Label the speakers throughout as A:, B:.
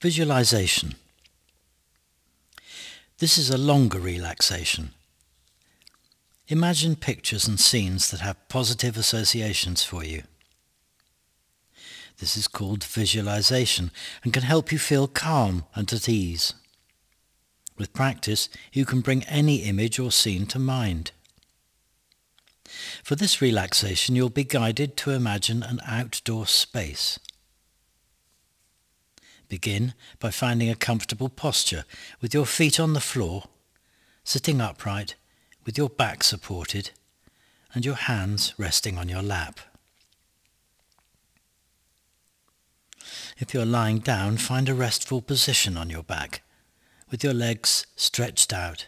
A: Visualization. This is a longer relaxation. Imagine pictures and scenes that have positive associations for you. This is called visualization and can help you feel calm and at ease. With practice, you can bring any image or scene to mind. For this relaxation, you'll be guided to imagine an outdoor space. Begin by finding a comfortable posture with your feet on the floor, sitting upright with your back supported and your hands resting on your lap. If you're lying down, find a restful position on your back with your legs stretched out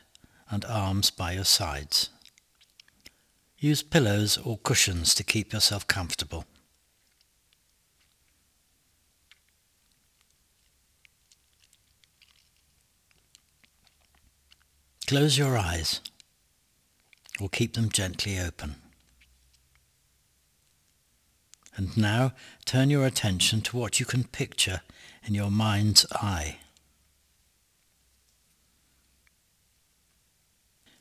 A: and arms by your sides. Use pillows or cushions to keep yourself comfortable. Close your eyes or keep them gently open. And now turn your attention to what you can picture in your mind's eye.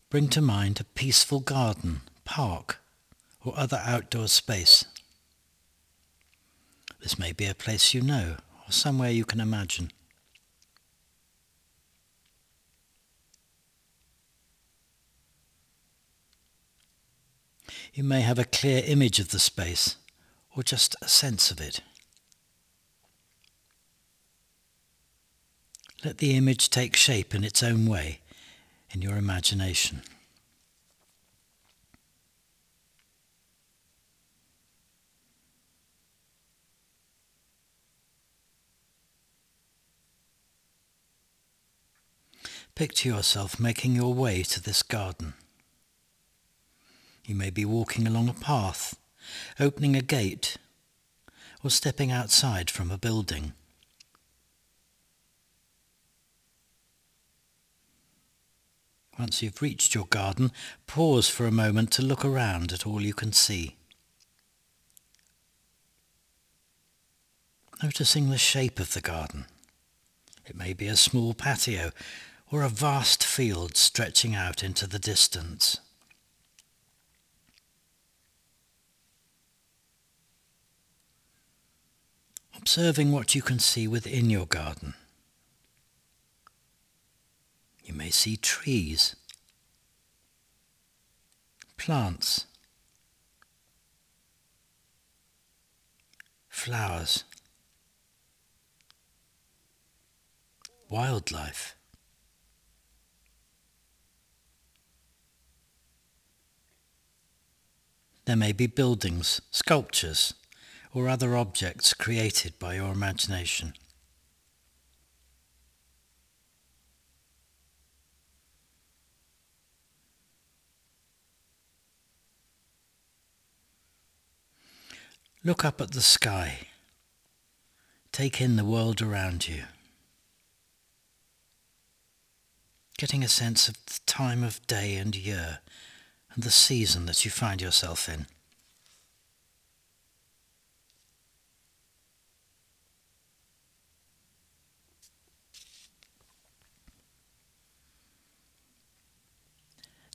A: Bring to mind a peaceful garden, park, or other outdoor space. This may be a place you know or somewhere you can imagine. You may have a clear image of the space or just a sense of it. Let the image take shape in its own way in your imagination. Picture yourself making your way to this garden. You may be walking along a path, opening a gate, or stepping outside from a building. Once you've reached your garden, pause for a moment to look around at all you can see. Noticing the shape of the garden. It may be a small patio or a vast field stretching out into the distance. Observing what you can see within your garden. You may see trees, plants, flowers, wildlife. There may be buildings, sculptures, or other objects created by your imagination. Look up at the sky. Take in the world around you. Getting a sense of the time of day and year and the season that you find yourself in.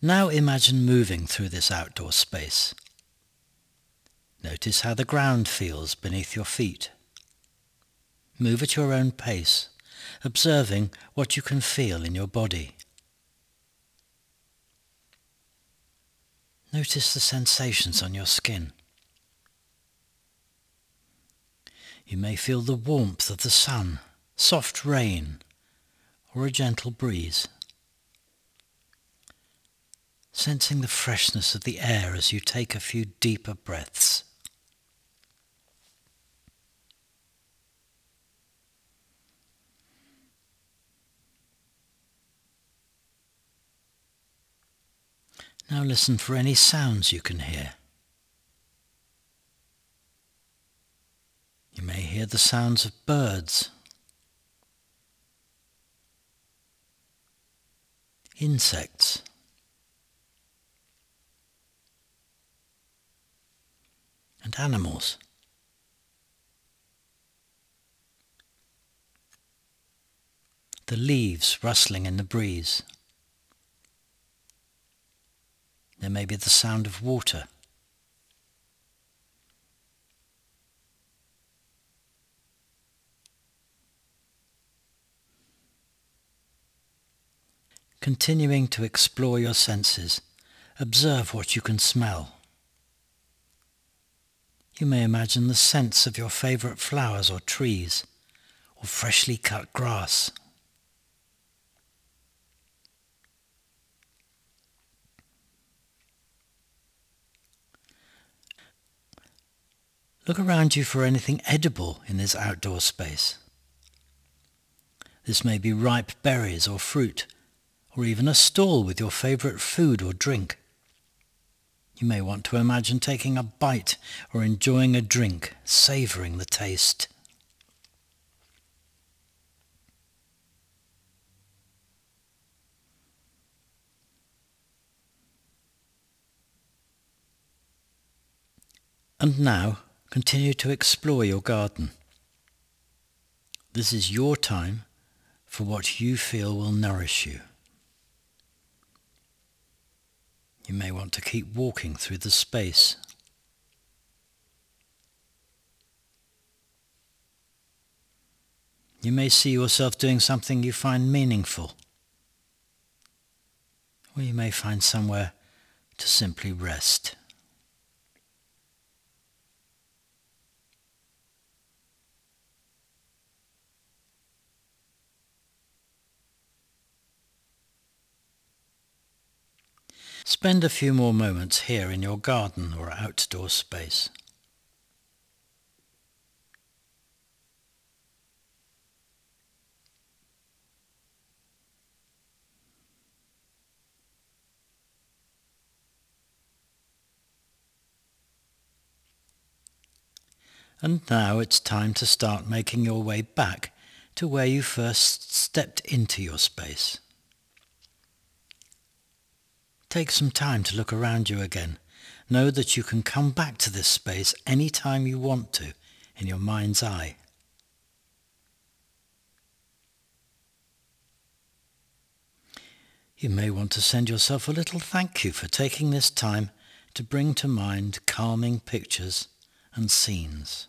A: Now imagine moving through this outdoor space. Notice how the ground feels beneath your feet. Move at your own pace, observing what you can feel in your body. Notice the sensations on your skin. You may feel the warmth of the sun, soft rain, or a gentle breeze sensing the freshness of the air as you take a few deeper breaths. Now listen for any sounds you can hear. You may hear the sounds of birds, insects, animals. the leaves rustling in the breeze. There may be the sound of water. Continuing to explore your senses, observe what you can smell. You may imagine the scents of your favourite flowers or trees, or freshly cut grass. Look around you for anything edible in this outdoor space. This may be ripe berries or fruit, or even a stall with your favourite food or drink. You may want to imagine taking a bite or enjoying a drink, savouring the taste. And now, Continue to explore your garden. This is your time for what you feel will nourish you. You may want to keep walking through the space. You may see yourself doing something you find meaningful. Or you may find somewhere to simply rest. Spend a few more moments here in your garden or outdoor space. And now it's time to start making your way back to where you first stepped into your space. Take some time to look around you again. Know that you can come back to this space any time you want to in your mind's eye. You may want to send yourself a little thank you for taking this time to bring to mind calming pictures and scenes.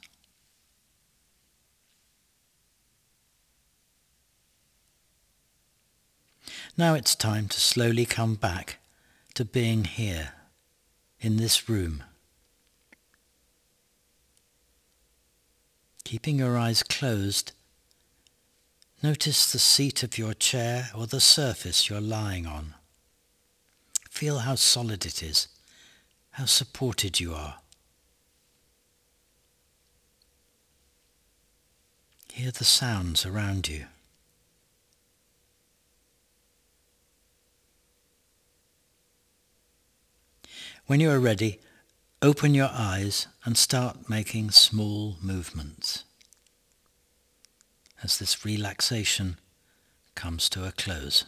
A: Now it's time to slowly come back to being here, in this room. Keeping your eyes closed, notice the seat of your chair or the surface you're lying on. Feel how solid it is, how supported you are. Hear the sounds around you. When you are ready, open your eyes and start making small movements as this relaxation comes to a close.